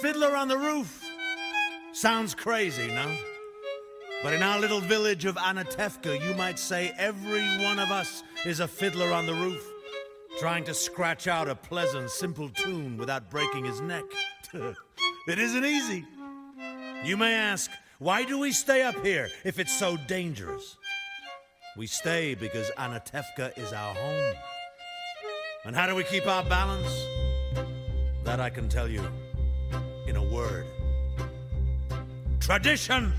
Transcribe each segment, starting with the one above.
Fiddler on the roof. Sounds crazy, no? But in our little village of Anatevka, you might say every one of us is a fiddler on the roof, trying to scratch out a pleasant, simple tune without breaking his neck. it isn't easy. You may ask, why do we stay up here if it's so dangerous? We stay because Anatevka is our home. And how do we keep our balance? That I can tell you in a word. Tradition.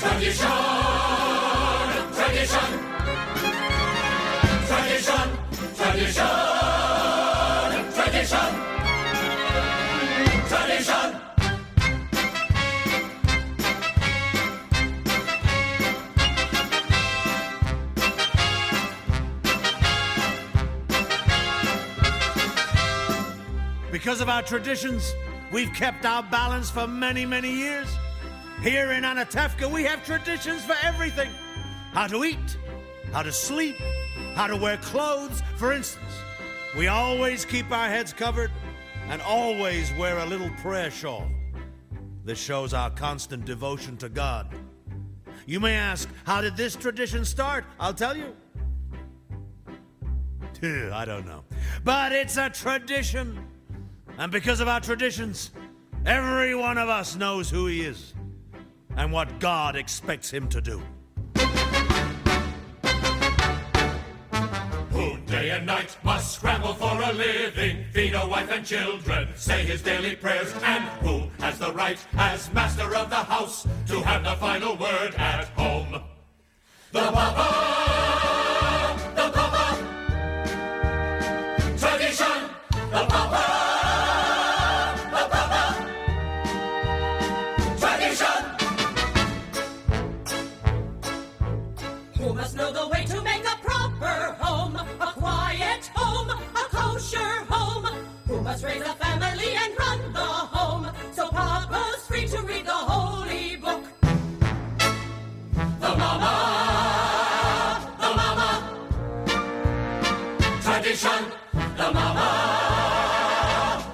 Tradition, tradition, tradition, Because of our traditions, we've kept our balance for many, many years. Here in Anatevka, we have traditions for everything how to eat, how to sleep, how to wear clothes. For instance, we always keep our heads covered and always wear a little prayer shawl. This shows our constant devotion to God. You may ask, how did this tradition start? I'll tell you. I don't know. But it's a tradition. And because of our traditions, every one of us knows who he is and what God expects him to do. Who day and night must scramble for a living, feed a wife and children, say his daily prayers, and who has the right, as master of the house, to have the final word at home? The Papa! Must raise a family and run the home so Papa's free to read the holy book? The Mama! The Mama! Tradition! The Mama!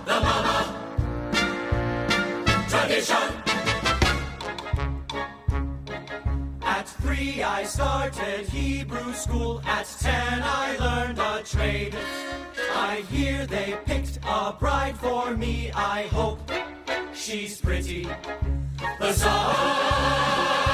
The Mama! Tradition! I started Hebrew school. At ten I learned a trade. I hear they picked a bride for me. I hope she's pretty. The sons!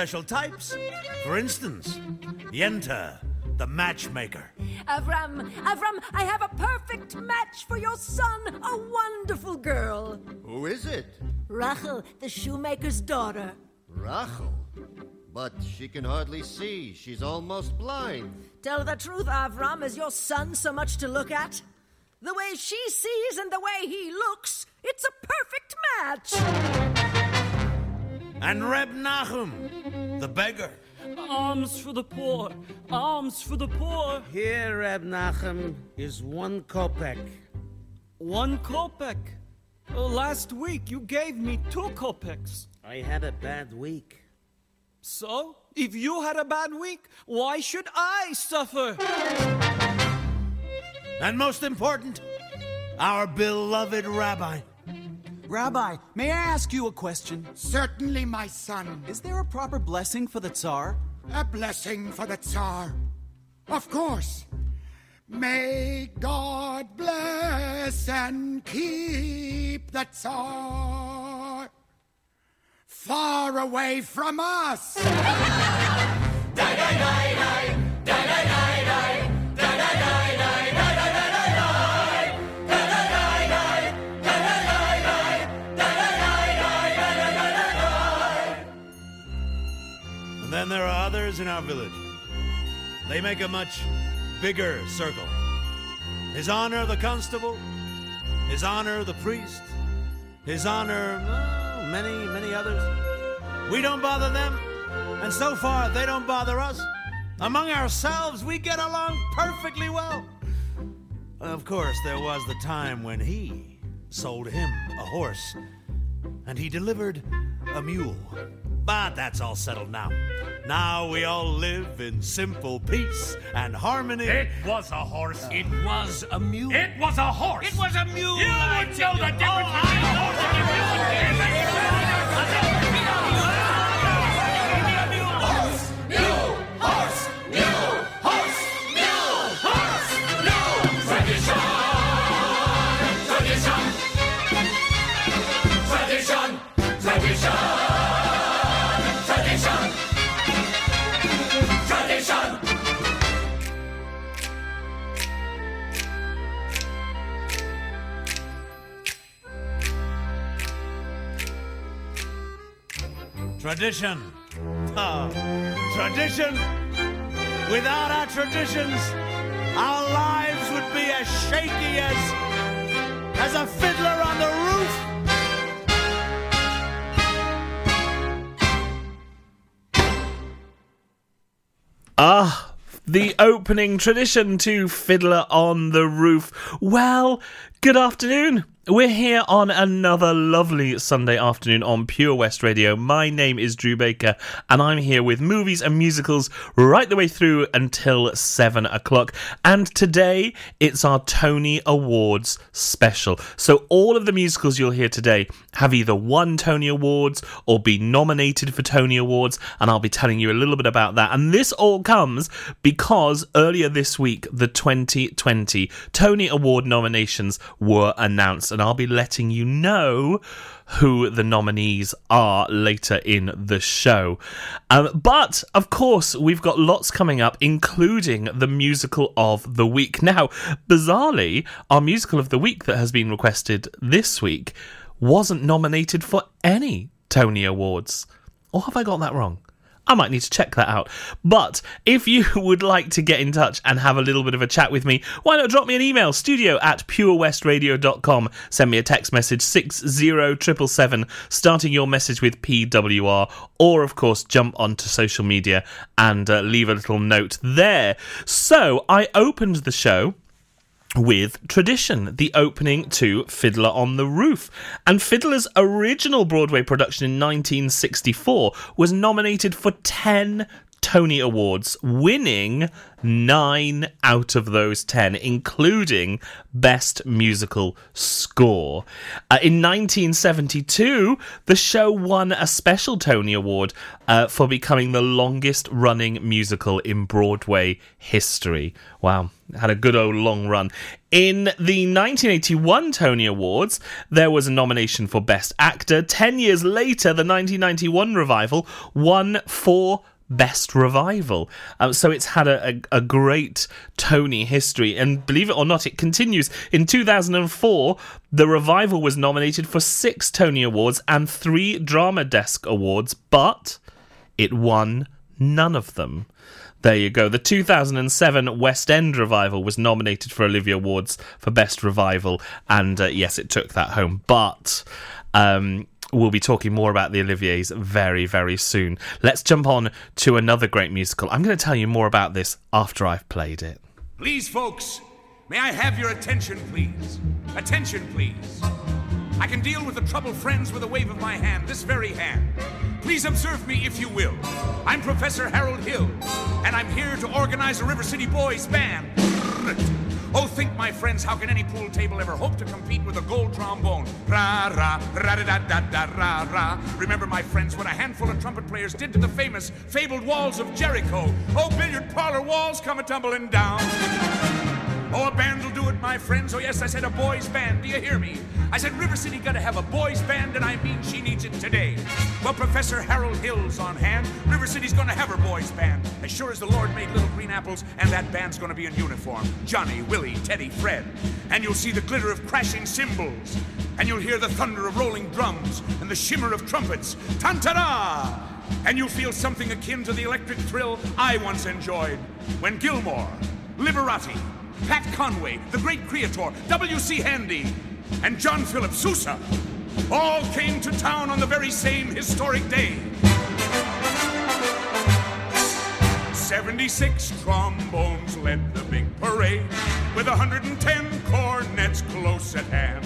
Special types. For instance, Yenta, the matchmaker. Avram, Avram, I have a perfect match for your son, a wonderful girl. Who is it? Rachel, the shoemaker's daughter. Rachel. But she can hardly see. She's almost blind. Tell the truth, Avram, is your son so much to look at? The way she sees and the way he looks, it's a perfect match. And Reb Nachum, the beggar. Alms for the poor, alms for the poor. Here, Reb Nachum, is one kopeck. One kopeck. Uh, last week you gave me two kopecks. I had a bad week. So, if you had a bad week, why should I suffer? And most important, our beloved rabbi. Rabbi, may I ask you a question? Certainly, my son. Is there a proper blessing for the Tsar? A blessing for the Tsar. Of course. May God bless and keep the Tsar far away from us. And then there are others in our village. They make a much bigger circle. His Honor the Constable, His Honor the Priest, His Honor, many, many others. We don't bother them, and so far they don't bother us. Among ourselves, we get along perfectly well. Of course, there was the time when he sold him a horse, and he delivered a mule. But that's all settled now. Now we all live in simple peace and harmony. It was a horse. It was a mule. It was a horse. It was a mule. You would tell know the difference Oh, between a horse and a mule. Oh, Tradition. Ah, tradition. Without our traditions, our lives would be as shaky as as a fiddler on the roof. Ah, the opening tradition to Fiddler on the Roof. Well, good afternoon. We're here on another lovely Sunday afternoon on Pure West Radio. My name is Drew Baker, and I'm here with movies and musicals right the way through until seven o'clock. And today it's our Tony Awards special. So all of the musicals you'll hear today have either won Tony Awards or been nominated for Tony Awards, and I'll be telling you a little bit about that. And this all comes because earlier this week, the 2020 Tony Award nominations were announced, and I'll be letting you know who the nominees are later in the show. Um, but, of course, we've got lots coming up, including the musical of the week. Now, bizarrely, our musical of the week that has been requested this week wasn't nominated for any Tony Awards. Or have I got that wrong? I might need to check that out. But if you would like to get in touch and have a little bit of a chat with me, why not drop me an email, studio at purewestradio.com. Send me a text message 60777, starting your message with PWR, or of course, jump onto social media and uh, leave a little note there. So I opened the show with Tradition, the opening to Fiddler on the Roof. And Fiddler's original Broadway production in 1964 was nominated for 10 Tony Awards, winning nine out of those 10, including Best Musical Score. Uh, in 1972, the show won a special Tony Award uh, for becoming the longest running musical in Broadway history. Wow, had a good old long run. In the 1981 Tony Awards, there was a nomination for Best Actor. Ten years later, the 1991 revival won for Best Revival. Um, so it's had a, a, a great Tony history. And believe it or not, it continues. In 2004, the revival was nominated for six Tony Awards and three Drama Desk Awards, but it won none of them. There you go. The 2007 West End revival was nominated for Olivier Awards for Best Revival, and uh, yes, it took that home. But um, we'll be talking more about the Oliviers very, very soon. Let's jump on to another great musical. I'm going to tell you more about this after I've played it. Please, folks, may I have your attention, please? Attention, please. I can deal with the troubled friends with a wave of my hand, this very hand. Please observe me if you will. I'm Professor Harold Hill, and I'm here to organize a River City Boys band. Oh, think my friends, how can any pool table ever hope to compete with a gold trombone? Ra ra ra da da da da ra ra. Remember, my friends, what a handful of trumpet players did to the famous, fabled walls of Jericho. Oh, billiard parlor walls come a tumbling down. Oh, a band will do it, my friends. Oh, yes, I said a boys' band. Do you hear me? I said River City gotta have a boys' band, and I mean she needs it today. Well, Professor Harold Hill's on hand. River City's gonna have her boys' band. As sure as the Lord made little green apples, and that band's gonna be in uniform. Johnny, Willie, Teddy, Fred. And you'll see the glitter of crashing cymbals. And you'll hear the thunder of rolling drums, and the shimmer of trumpets. Tantara! And you'll feel something akin to the electric thrill I once enjoyed when Gilmore, Liberati, Pat Conway, the great Creatore, W.C. Handy, and John Philip Sousa all came to town on the very same historic day. 76 trombones led the big parade, with 110 cornets close at hand.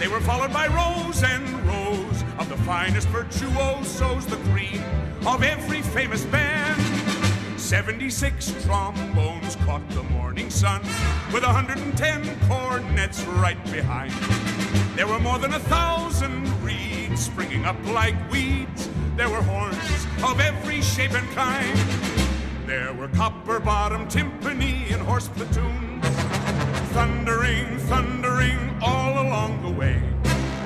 They were followed by rows and rows of the finest virtuosos, the cream of every famous band. 76 trombones caught the morning sun, with 110 cornets right behind. There were more than a thousand reeds springing up like weeds. There were horns of every shape and kind. There were copper bottom timpani and horse platoons, thundering, thundering all along the way.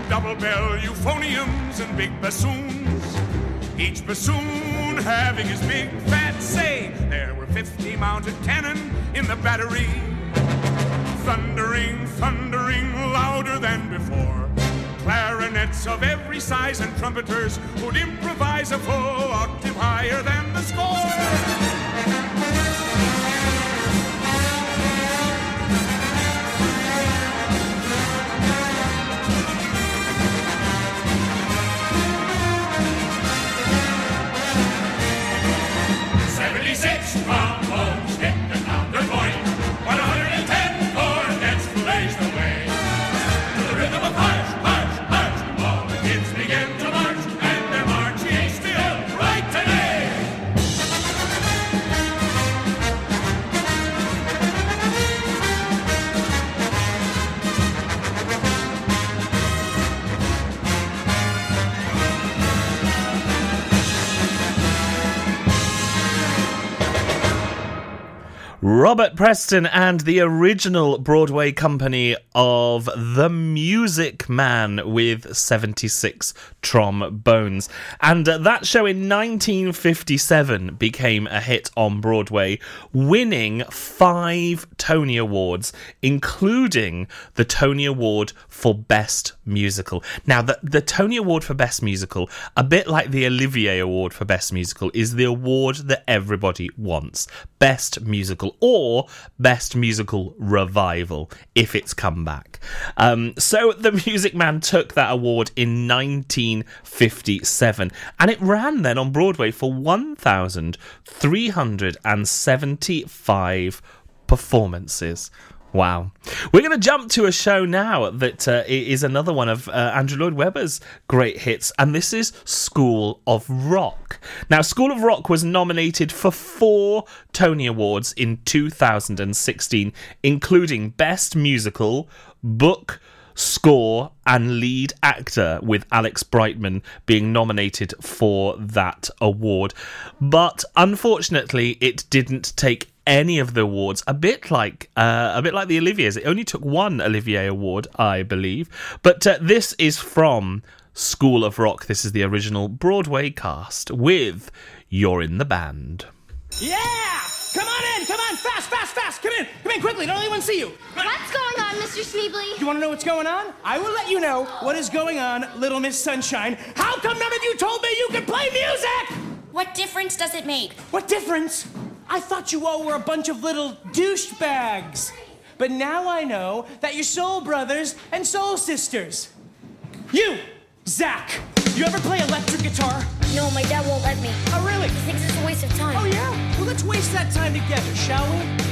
Double bell euphoniums and big bassoons. Each bassoon having his big fat say. There were 50 mounted cannon in the battery, thundering, thundering louder than before. Clarinets of every size and trumpeters who'd improvise a full octave higher than the score. Robert Preston and the original Broadway company of The Music Man with 76 trombones. And uh, that show in 1957 became a hit on Broadway, winning five Tony Awards, including the Tony Award for Best Musical. Now, the, the Tony Award for Best Musical, a bit like the Olivier Award for Best Musical, is the award that everybody wants. Best Musical or Best Musical Revival, if it's come back. Um, so The Music Man took that award in 1957 and it ran then on Broadway for 1,375 performances. Wow. We're going to jump to a show now that uh, is another one of uh, Andrew Lloyd Webber's great hits, and this is School of Rock. Now, School of Rock was nominated for four Tony Awards in 2016, including Best Musical, Book, Score, and Lead Actor, with Alex Brightman being nominated for that award. But unfortunately, it didn't take any of the awards. A bit like uh, a bit like the Olivier's. It only took one Olivier award, I believe. But uh, this is from School of Rock. This is the original Broadway cast with "You're in the Band." Yeah! Come on in! Come on! Fast, fast, fast! Come in! Come in quickly! Don't let anyone see you! What's going on, Mr. Schneebly? You want to know what's going on? I will let you know what is going on, Little Miss Sunshine. How come none of you told me you could play music? What difference does it make? What difference? I thought you all were a bunch of little douchebags. But now I know that you're soul brothers and soul sisters. You, Zach, you ever play electric guitar? No, my dad won't let me. Oh, really? He thinks it's a waste of time. Oh, yeah? Well, let's waste that time together, shall we?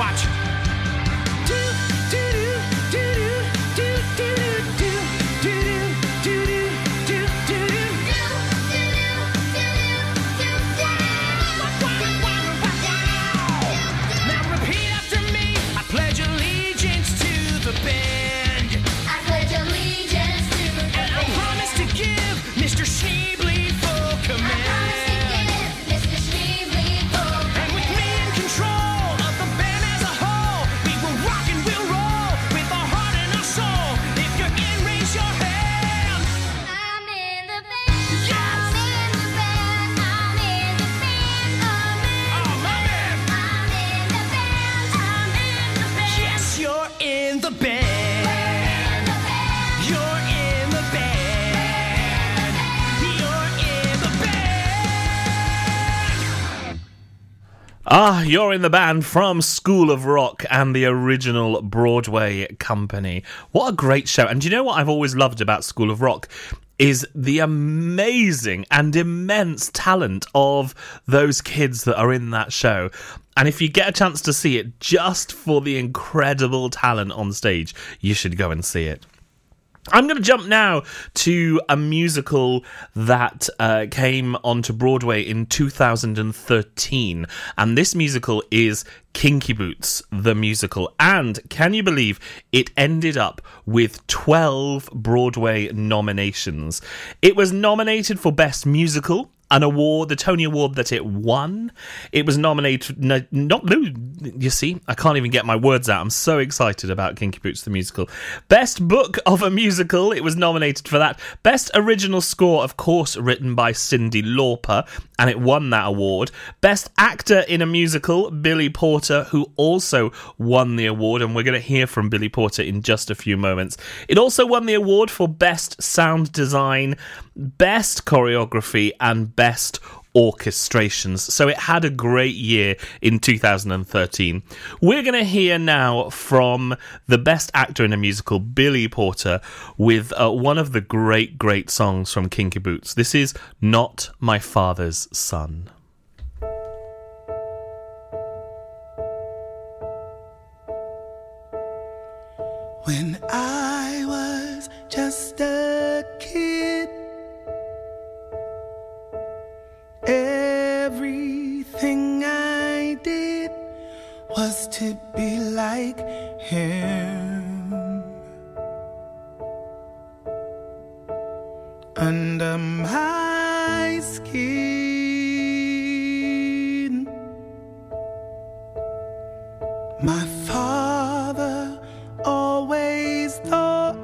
Watch. You're in the band from School of Rock and the original Broadway company. What a great show. And you know what I've always loved about School of Rock? Is the amazing and immense talent of those kids that are in that show. And if you get a chance to see it just for the incredible talent on stage, you should go and see it. I'm going to jump now to a musical that uh, came onto Broadway in 2013. And this musical is Kinky Boots, the musical. And can you believe it ended up with 12 Broadway nominations? It was nominated for Best Musical, an award, the Tony Award that it won. It was nominated. Not. You see, I can't even get my words out. I'm so excited about Kinky Boots the musical. Best book of a musical. It was nominated for that. Best original score, of course, written by Cyndi Lauper, and it won that award. Best actor in a musical, Billy Porter, who also won the award, and we're going to hear from Billy Porter in just a few moments. It also won the award for best sound design, best choreography, and best orchestrations. So it had a great year in 2013. We're going to hear now from the best actor in a musical, Billy Porter, with uh, one of the great, great songs from Kinky Boots. This is Not My Father's Son. Was to be like him. Under my skin, my father always thought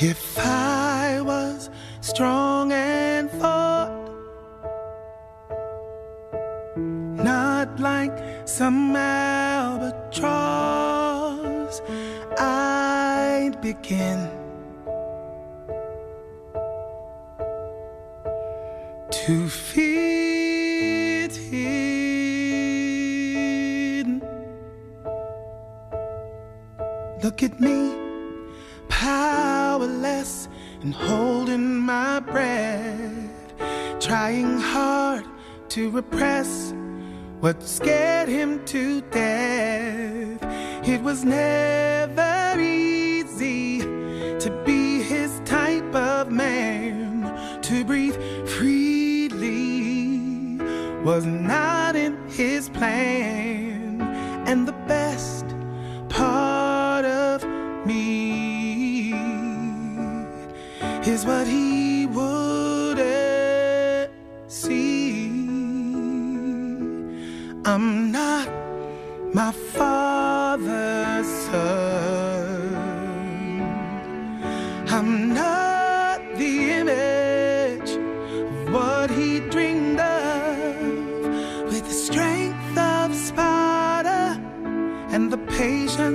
if I was strong and like some albatross, I'd begin to fit in. Look at me, powerless and holding my breath, trying hard to repress what scared him to death. It was never easy to be his type of man, to breathe freely was not in his plan, and the best part of me is what he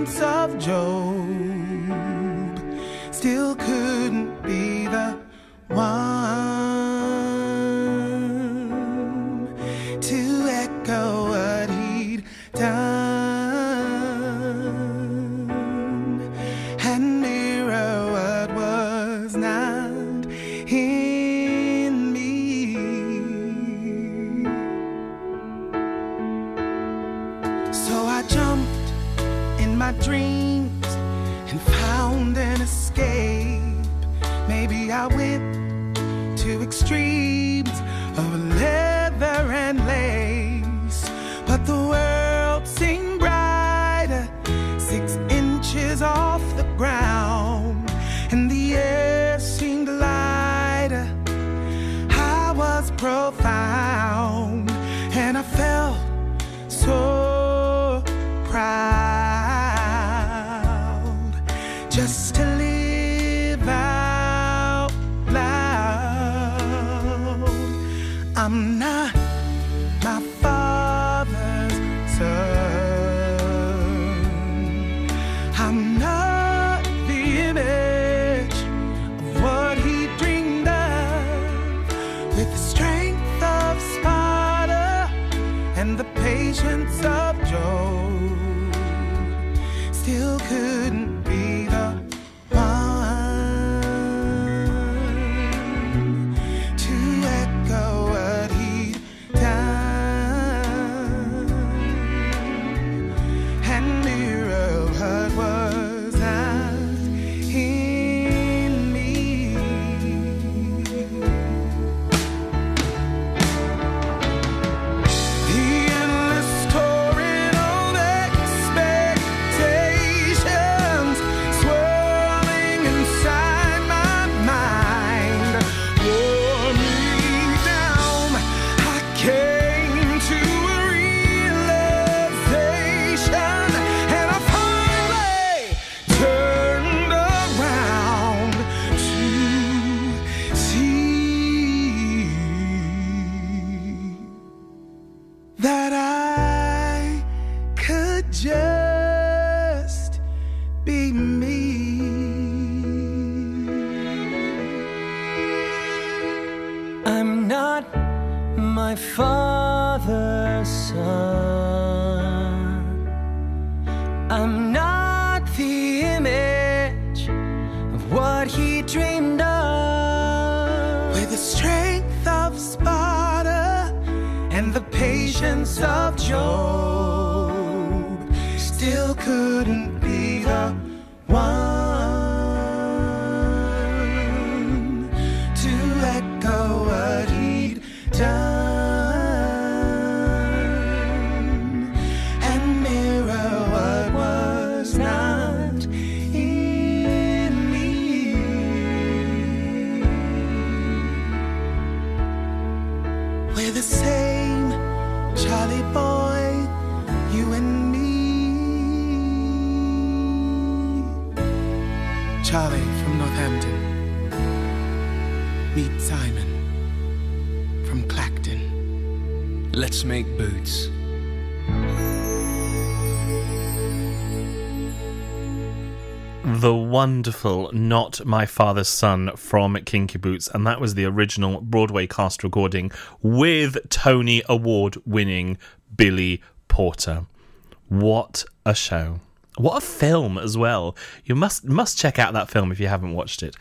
of Job. Just With the strength of Sparta and the patience of Job, still couldn't make boots. the wonderful Not My Father's Son from Kinky Boots, and that was the original Broadway cast recording with Tony Award winning Billy Porter. What a show. What a film as well. You must must check out that film if you haven't watched it.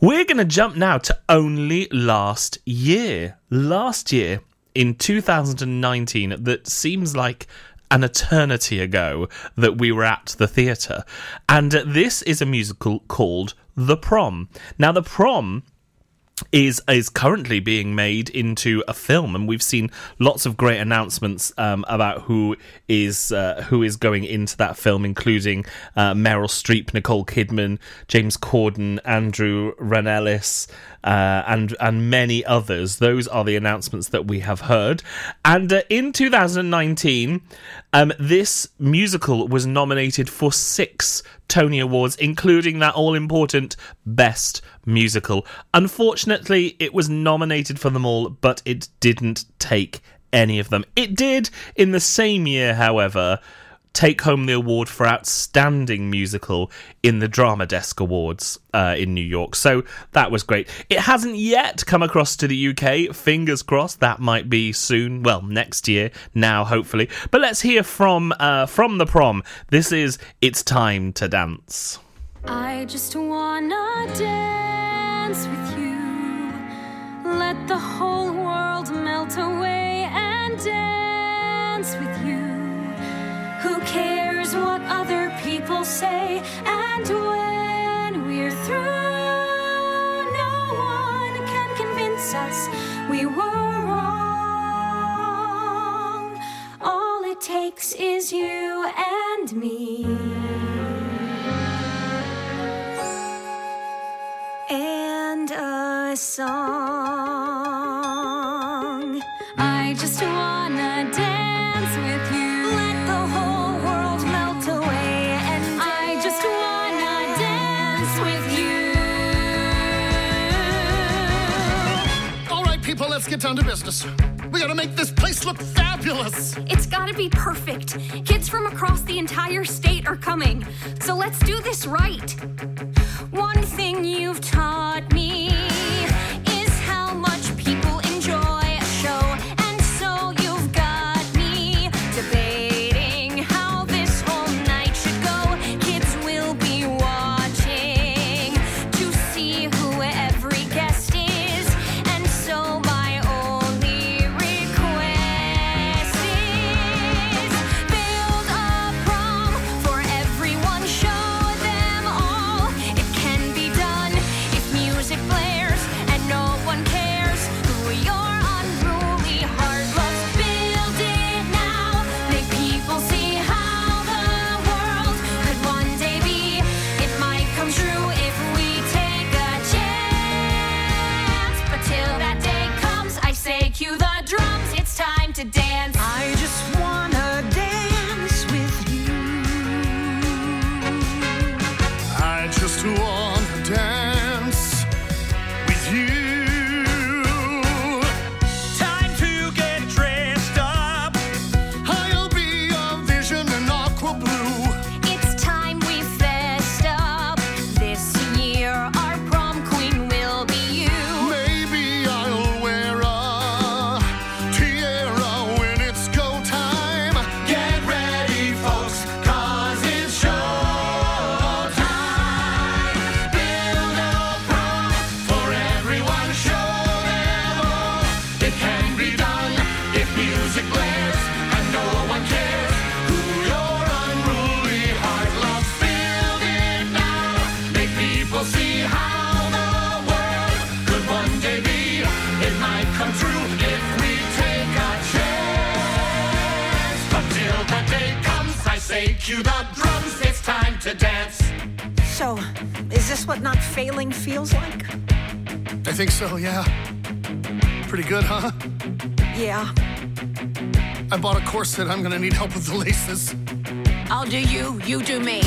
We're going to jump now to only last year. Last year in 2019 that seems like an eternity ago that we were at the theatre. And this is a musical called The Prom. Now, The Prom is is currently being made into a film, and we've seen lots of great announcements um, about who is uh, who is going into that film, including uh, Meryl Streep, Nicole Kidman, James Corden, Andrew Rannells. Uh, and and many others. Those are the announcements that we have heard. And uh, in 2019, um, this musical was nominated for six Tony Awards, including that all important Best Musical. Unfortunately, it was nominated for them all, but it didn't take any of them. It did in the same year, however. Take home the award for outstanding musical in the Drama Desk Awards uh, in New York. So that was great. It hasn't yet come across to the UK. Fingers crossed that might be soon. Well, next year now, hopefully. But let's hear from uh, from the prom. This is "It's Time to Dance." I just wanna dance with you. Let the whole world melt away and dance with you. Cares what other people say? And when we're through, no one can convince us we were wrong. All it takes is you and me. and a song. Let's get down to business. We gotta make this place look fabulous. It's gotta be perfect. Kids from across the entire state are coming. So let's do this right. One thing you've taught me so, yeah. Pretty good, huh? Yeah. I bought a corset. I'm gonna need help with the laces. I'll do you, you do me.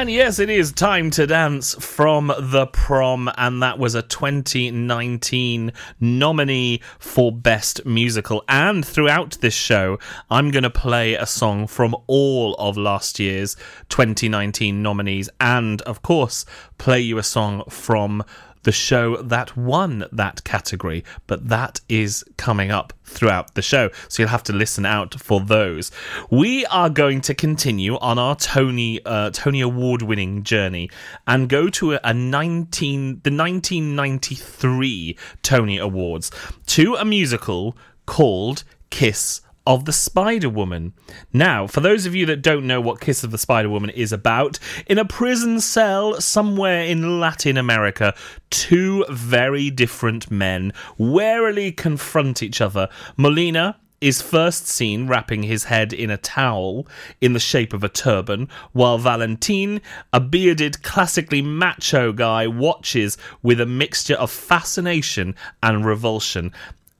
And yes, it is time to dance from the prom, and that was a 2019 nominee for Best Musical. And throughout this show, I'm going to play a song from all of last year's 2019 nominees, and of course, play you a song from the show that won that category, but that is coming up throughout the show, so you'll have to listen out for those. We are going to continue on our Tony uh, Tony Award winning journey and go to a, a 19 the 1993 Tony Awards to a musical called Kiss of the Spider Woman. Now, for those of you that don't know what Kiss of the Spider Woman is about, in a prison cell somewhere in Latin America, two very different men warily confront each other. Molina is first seen wrapping his head in a towel in the shape of a turban, while Valentin, a bearded, classically macho guy, watches with a mixture of fascination and revulsion.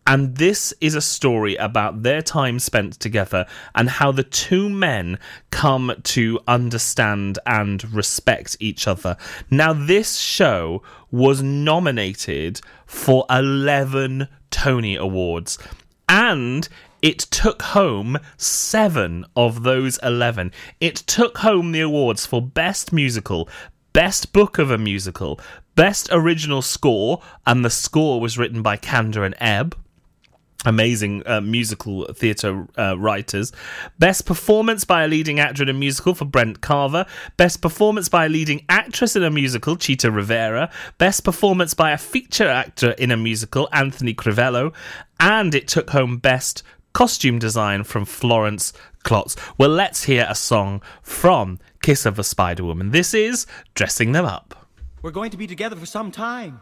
And this is a story about their time spent together and how the two men come to understand and respect each other. Now, this show was nominated for 11 Tony Awards and it took home seven of those 11. It took home the awards for Best Musical, Best Book of a Musical, Best Original Score, and the score was written by Kander and Ebb amazing uh, musical theatre uh, writers. Best performance by a leading actor in a musical for Brent Carver. Best performance by a leading actress in a musical, Chita Rivera. Best performance by a feature actor in a musical, Anthony Crivello. And it took home Best Costume Design from Florence Klotz. Well, let's hear a song from Kiss of a Spider Woman. This is Dressing Them Up. We're going to be together for some time.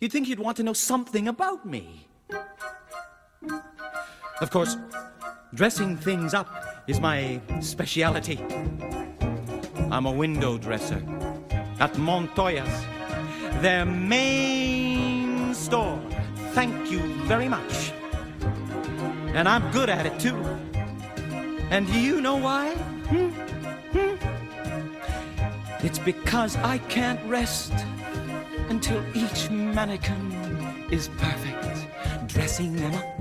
You'd think you'd want to know something about me. Of course, dressing things up is my speciality. I'm a window dresser at Montoya's, their main store. Thank you very much. And I'm good at it too. And do you know why? Hmm? Hmm? It's because I can't rest until each mannequin is perfect. Dressing them up,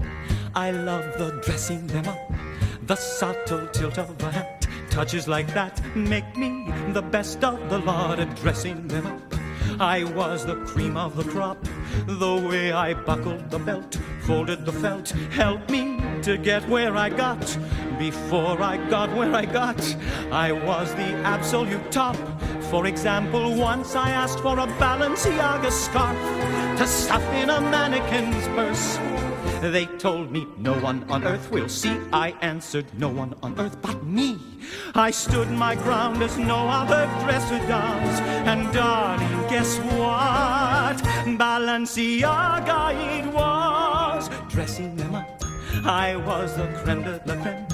I love the dressing them up. The subtle tilt of a hat, touches like that make me the best of the lot at dressing them up. I was the cream of the crop. The way I buckled the belt, folded the felt, helped me to get where I got. Before I got where I got, I was the absolute top. For example, once I asked for a Balenciaga scarf to stuff in a mannequin's purse. They told me no one on earth will see. I answered no one on earth but me. I stood my ground as no other dresser does. And darling, guess what? Balenciaga it was. Dressing them up, I was the creme de la creme.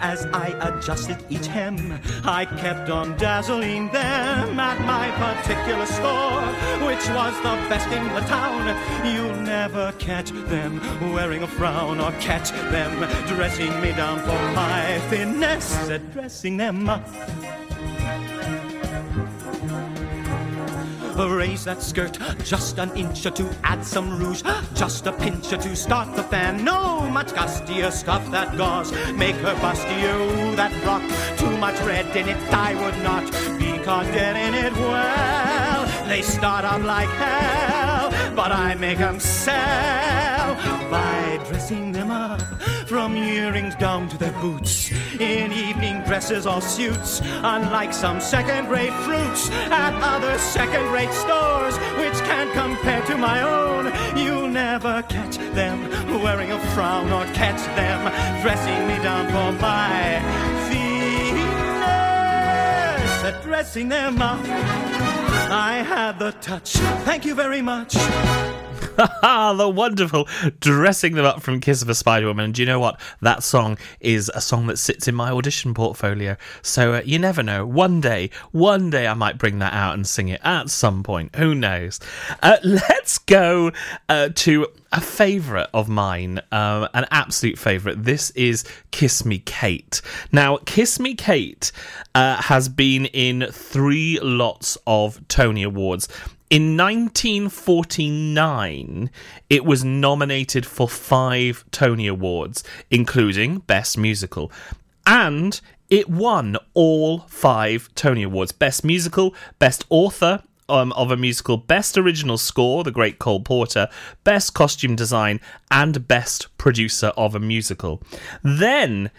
As I adjusted each hem, I kept on dazzling them at my particular store, which was the best in the town. You'll never catch them wearing a frown or catch them dressing me down for my finesse at dressing them up. Raise that skirt just an inch or two, add some rouge, just a pinch or two, start the fan. No, much gustier, stuff that gauze, make her bustier. Ooh, that frock, too much red in it, I would not be caught in it. Well, they start out like hell, but I make them sell by dressing them up from earrings down to their boots in evening dresses or suits, unlike some second-rate fruits at other second-rate stores, which can't compare to my own. You'll never catch them wearing a frown or catch them dressing me down for my at dressing them up. I had the touch. Thank you very much. the wonderful dressing them up from Kiss of a Spider Woman. And do you know what? That song is a song that sits in my audition portfolio. So uh, you never know. One day, one day I might bring that out and sing it at some point. Who knows? Uh, let's go uh, to a favourite of mine, um, an absolute favourite. This is Kiss Me Kate. Now, Kiss Me Kate uh, has been in three lots of Tony Awards. In 1949, it was nominated for five Tony Awards, including Best Musical. And it won all five Tony Awards Best Musical, Best Author, um, of a musical, Best Original Score, The Great Cole Porter, Best Costume Design, and Best Producer of a Musical. Then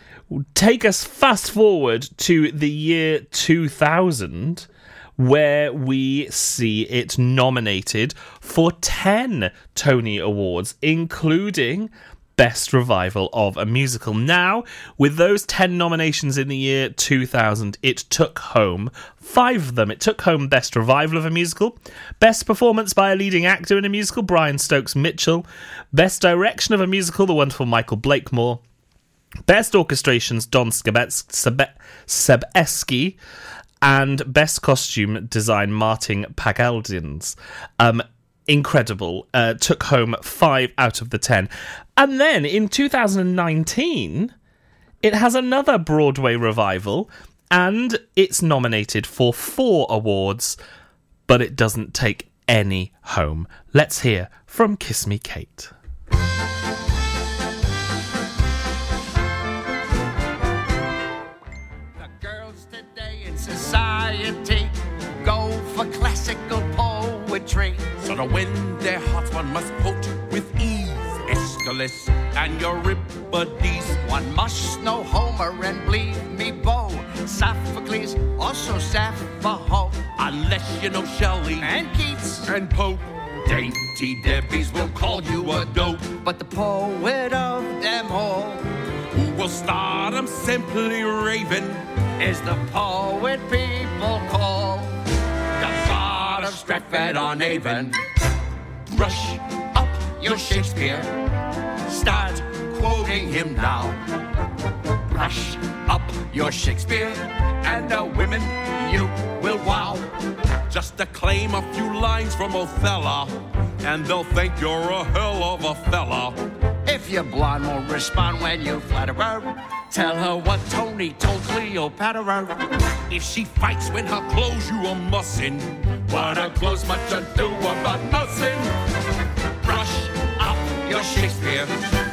take us fast forward to the year 2000 where we see it nominated for 10 Tony Awards, including Best Revival of a Musical. Now, with those 10 nominations in the year 2000, it took home five of them. It took home Best Revival of a Musical, Best Performance by a Leading Actor in a Musical, Brian Stokes Mitchell, Best Direction of a Musical, the wonderful Michael Blakemore, Best Orchestrations, Don Sebe- Sebesky, and Best Costume Design, Martin Pagaldins. Um, incredible. Uh, took home five out of the ten. And then in 2019, it has another Broadway revival, and it's nominated for four awards, but it doesn't take any home. Let's hear from Kiss Me Kate. So to win their hearts, one must quote with ease Aeschylus and Euripides. One must know Homer and believe me, Bo, Sophocles, also Sappho, Unless you know Shelley and Keats and Pope. Dainty Debbie's will call you a dope. But the poet of them all, who will start 'em simply raving, is the poet people call Stratford on Avon. Brush up your Shakespeare. Start quoting him now. Brush up your Shakespeare, and the women you will wow. Just acclaim a few lines from Othello, and they'll think you're a hell of a fella. If your blonde won't respond when you flatter her, Tell her what Tony told Cleopatra. If she fights when her clothes you a mussin', What her clothes much ado about nothing. Brush up your Shakespeare,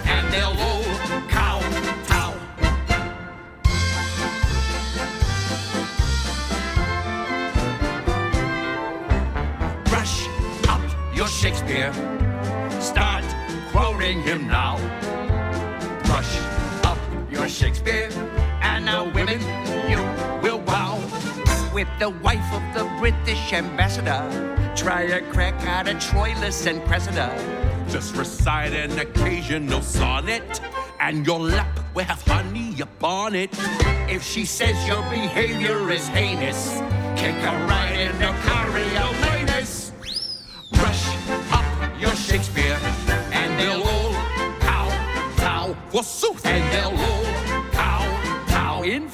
and they'll all kowtow. Brush up your Shakespeare. Start quoting him now. Brush up your Shakespeare, and the women. The wife of the British ambassador, try a crack at a Troilus and Cressida. just recite an occasional sonnet, and your lap will have honey upon it. If she says your behavior is heinous, kick her right in the Coriolanus. Brush up your Shakespeare, and they'll all kowtow. Forsooth, And they'll all kowtow in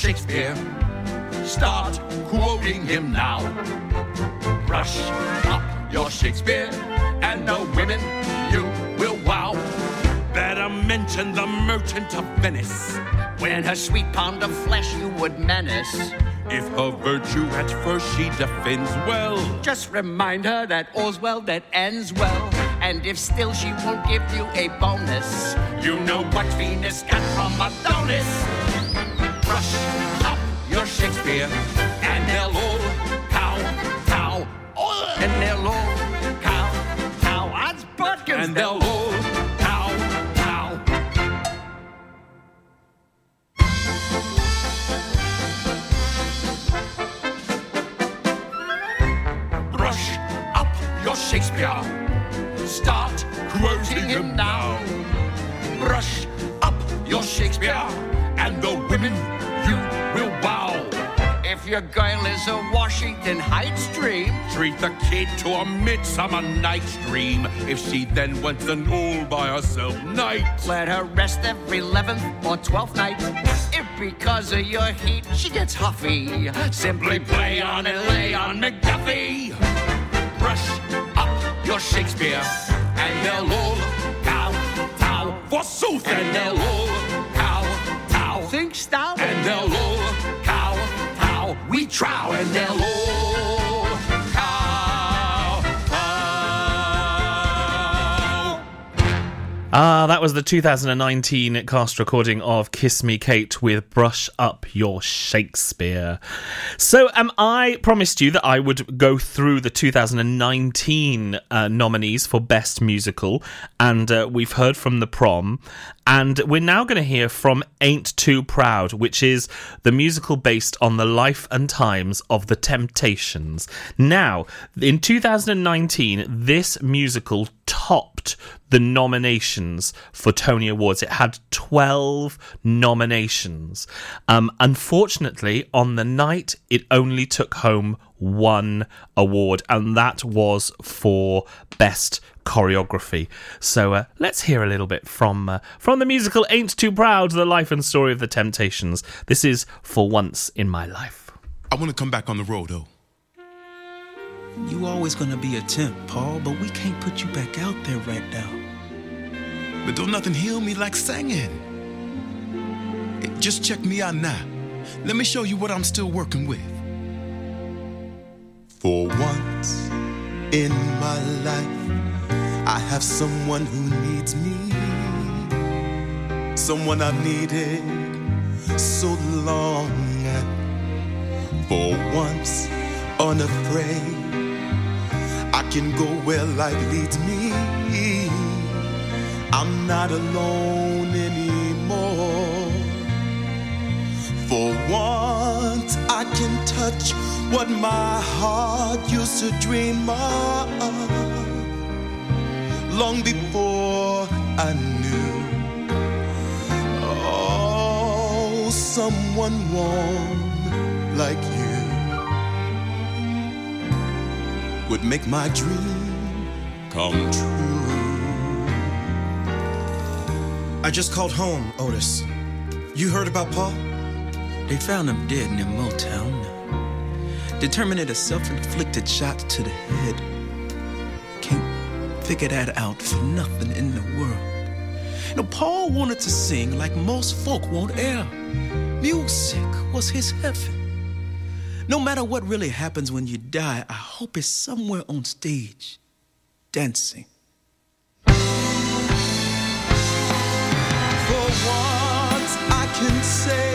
Shakespeare. Start quoting him now. Brush up your Shakespeare, and the women you will wow. better mention the merchant of Venice. When her sweet pound of flesh you would menace. If her virtue at first she defends well, Just remind her that all's well that ends well. And if still she won't give you a bonus, you know what Venus got from Adonis. Brush up your Shakespeare, and they'll all kowtow. And they'll all kowtow. Odds Bodkins, And they'll all kowtow. Brush up your Shakespeare. Start quoting him now. Brush up your Shakespeare, your girl is a Washington Heights dream, treat the kid to a midsummer night's dream. If she then wants an all by herself night, let her rest every 11th or 12th night. If because of your heat she gets huffy, simply play on and lay on McDuffie. Brush up your Shakespeare, and they'll all kowtow. forsooth, And they'll all kowtow. Think stout. And they'll all kowtow. We trow, and they'll all Ah, that was the 2019 cast recording of Kiss Me Kate with Brush Up Your Shakespeare. So, um, I promised you that I would go through the 2019 uh, nominees for Best Musical, and uh, we've heard from The Prom, and we're now going to hear from Ain't Too Proud, which is the musical based on the life and times of the Temptations. Now, in 2019, this musical topped the nominations for Tony Awards. It had 12 nominations. Um, unfortunately, on the night, it only took home one award, and that was for Best Choreography. So uh, let's hear a little bit from uh, from the musical "Ain't Too Proud: The Life and Story of the Temptations." This is "For Once in My Life." I want to come back on the road, though. You always gonna be a temp, Paul, but we can't put you back out there right now. But don't nothing heal me like singing. Just check me out now. Let me show you what I'm still working with. For once in my life, I have someone who needs me. Someone I've needed so long. For once, unafraid, I can go where life leads me. I'm not alone anymore. For once, I can touch what my heart used to dream of long before I knew. Oh, someone warm like you would make my dream come true. I just called home, Otis. You heard about Paul? They found him dead near Motown. Determined a self-inflicted shot to the head. Can't figure that out for nothing in the world. Know, Paul wanted to sing like most folk won't air. Music was his heaven. No matter what really happens when you die, I hope it's somewhere on stage, dancing. For once, I can say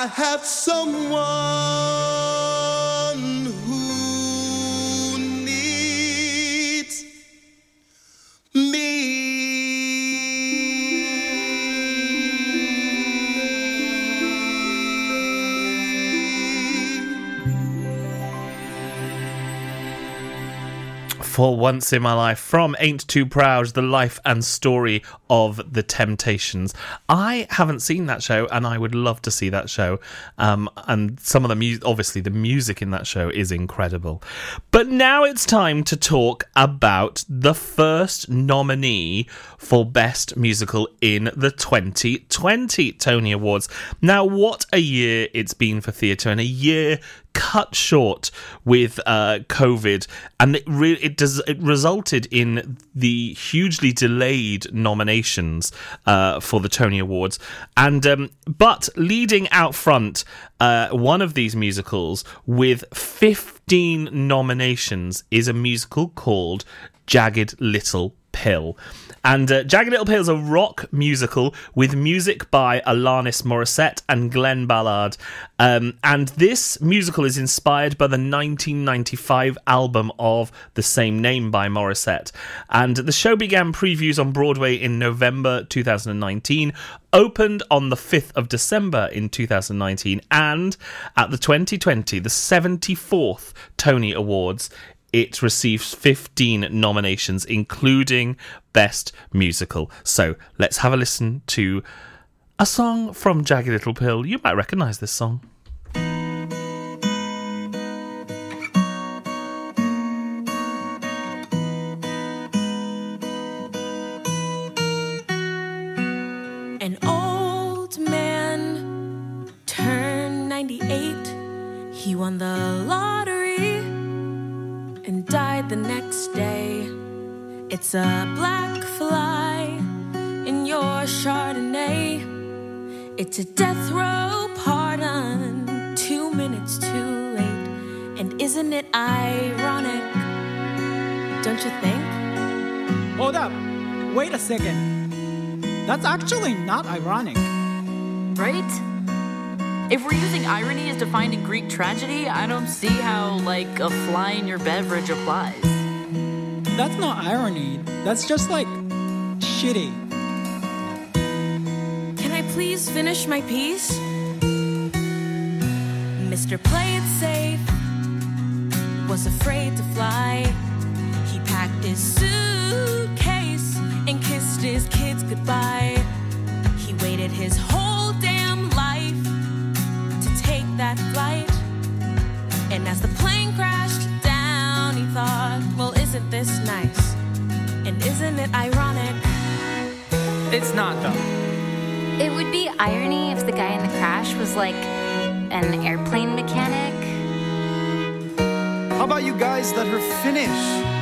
I have someone who needs me. For Once in My Life from Ain't Too Proud, the life and story of the Temptations. I haven't seen that show and I would love to see that show. Um, and some of the music, obviously, the music in that show is incredible. But now it's time to talk about the first nominee for Best Musical in the 2020 Tony Awards. Now, what a year it's been for theatre and a year cut short with uh, COVID, and it re- it does it resulted in the hugely delayed nominations uh, for the Tony Awards. And um, but leading out front, uh, one of these musicals with fifteen nominations is a musical called Jagged Little Pill. And uh, Jagged Little Pill is a rock musical with music by Alanis Morissette and Glen Ballard. Um, and this musical is inspired by the 1995 album of the same name by Morissette. And the show began previews on Broadway in November 2019, opened on the 5th of December in 2019, and at the 2020, the 74th Tony Awards, it receives 15 nominations, including Best Musical. So let's have a listen to a song from Jagged Little Pill. You might recognize this song. It's a black fly in your Chardonnay. It's a death row pardon, two minutes too late. And isn't it ironic? Don't you think? Hold up. Wait a second. That's actually not ironic. Right? If we're using irony as defined in Greek tragedy, I don't see how, like, a fly in your beverage applies. That's not irony. That's just like shitty. Can I please finish my piece? Mr. Play It Safe was afraid to fly. He packed his suitcase and kissed his kids goodbye. He waited his whole damn life to take that flight. And as the plane crashed down, he thought, isn't this nice? And isn't it ironic? It's not, though. It would be irony if the guy in the crash was like an airplane mechanic. How about you guys let her finish?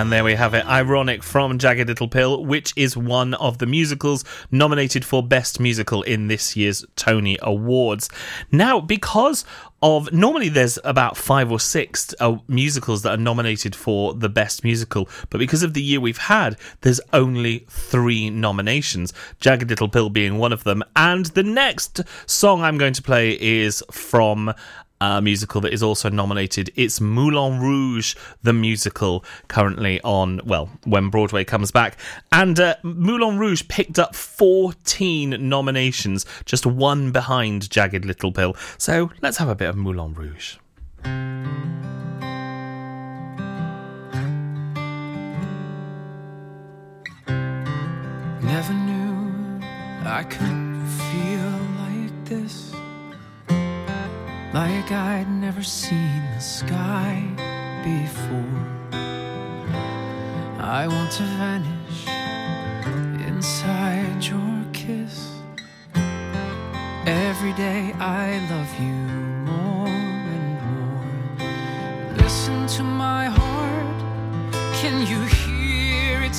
And there we have it. Ironic from Jagged Little Pill, which is one of the musicals nominated for Best Musical in this year's Tony Awards. Now, because of normally there's about five or six uh, musicals that are nominated for the Best Musical, but because of the year we've had, there's only three nominations. Jagged Little Pill being one of them. And the next song I'm going to play is from a musical that is also nominated. It's Moulin Rouge, the musical, currently on, well, when Broadway comes back. And uh, Moulin Rouge picked up 14 nominations, just one behind Jagged Little Pill. So let's have a bit of Moulin Rouge. Never knew I could feel like this. Like I'd never seen the sky before. I want to vanish inside your kiss. Every day I love you more and more. Listen to my heart. Can you hear it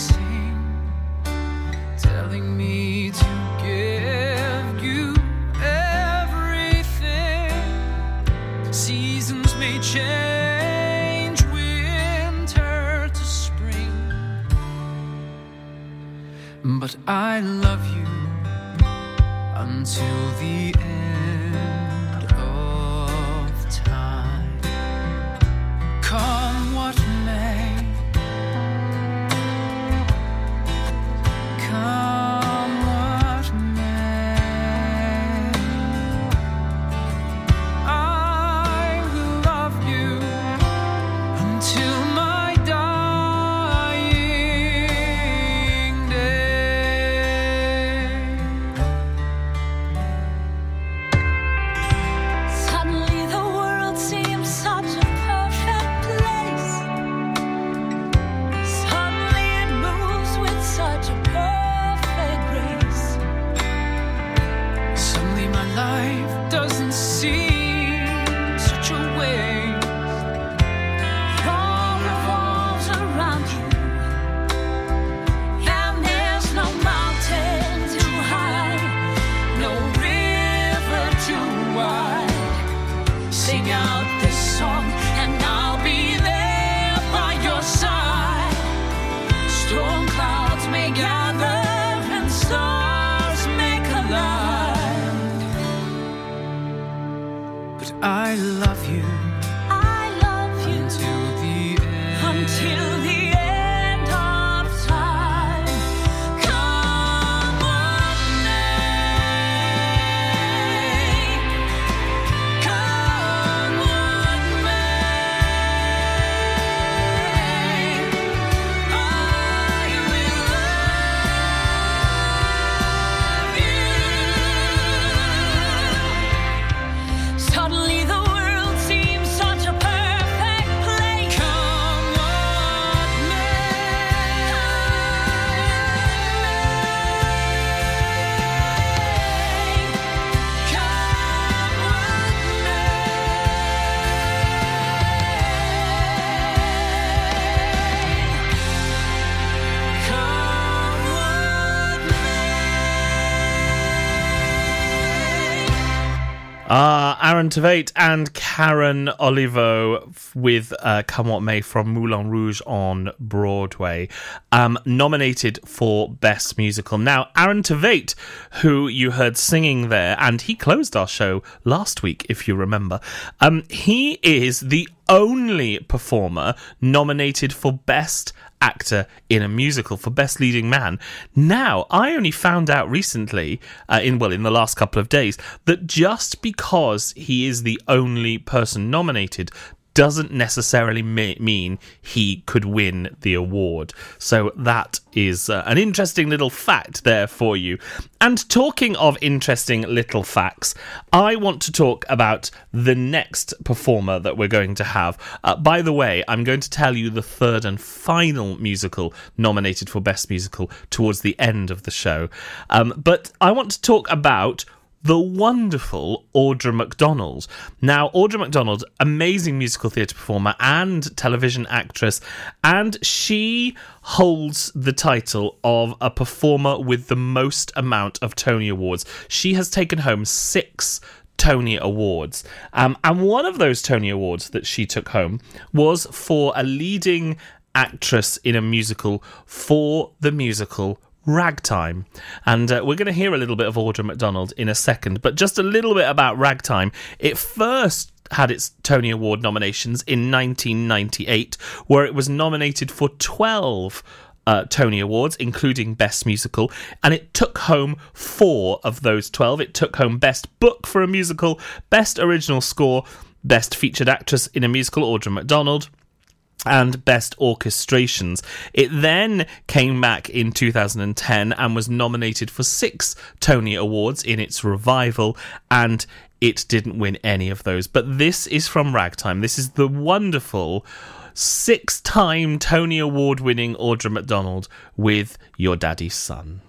Tveit and Karen Olivo with uh, Come What May from Moulin Rouge on Broadway, um, nominated for Best Musical. Now, Aaron Tveit, who you heard singing there, and he closed our show last week, if you remember, um, he is the only performer nominated for Best Actor in a Musical for Best Leading Man. Now, I only found out recently, uh, in well, in the last couple of days, that just because he is the only person nominated doesn't necessarily me- mean he could win the award. So that is uh, an interesting little fact there for you. And talking of interesting little facts, I want to talk about the next performer that we're going to have. Uh, by the way, I'm going to tell you the third and final musical nominated for Best Musical towards the end of the show. Um, but I want to talk about the wonderful Audra McDonald. Now, Audra McDonald, amazing musical theatre performer and television actress, and she holds the title of a performer with the most amount of Tony Awards. She has taken home six Tony Awards. Um, and one of those Tony Awards that she took home was for a leading actress in a musical for the musical Ragtime. And uh, we're going to hear a little bit of Audra McDonald in a second, but just a little bit about Ragtime. It first had its Tony Award nominations in 1998, where it was nominated for 12 uh, Tony Awards, including Best Musical, and it took home four of those 12. It took home Best Book for a Musical, Best Original Score, Best Featured Actress in a Musical, Audra McDonald and Best Orchestrations. It then came back in 2010 and was nominated for six Tony Awards in its revival, and it didn't win any of those. But this is from Ragtime. This is the wonderful six time Tony Award winning Audra McDonald with Your Daddy's Son.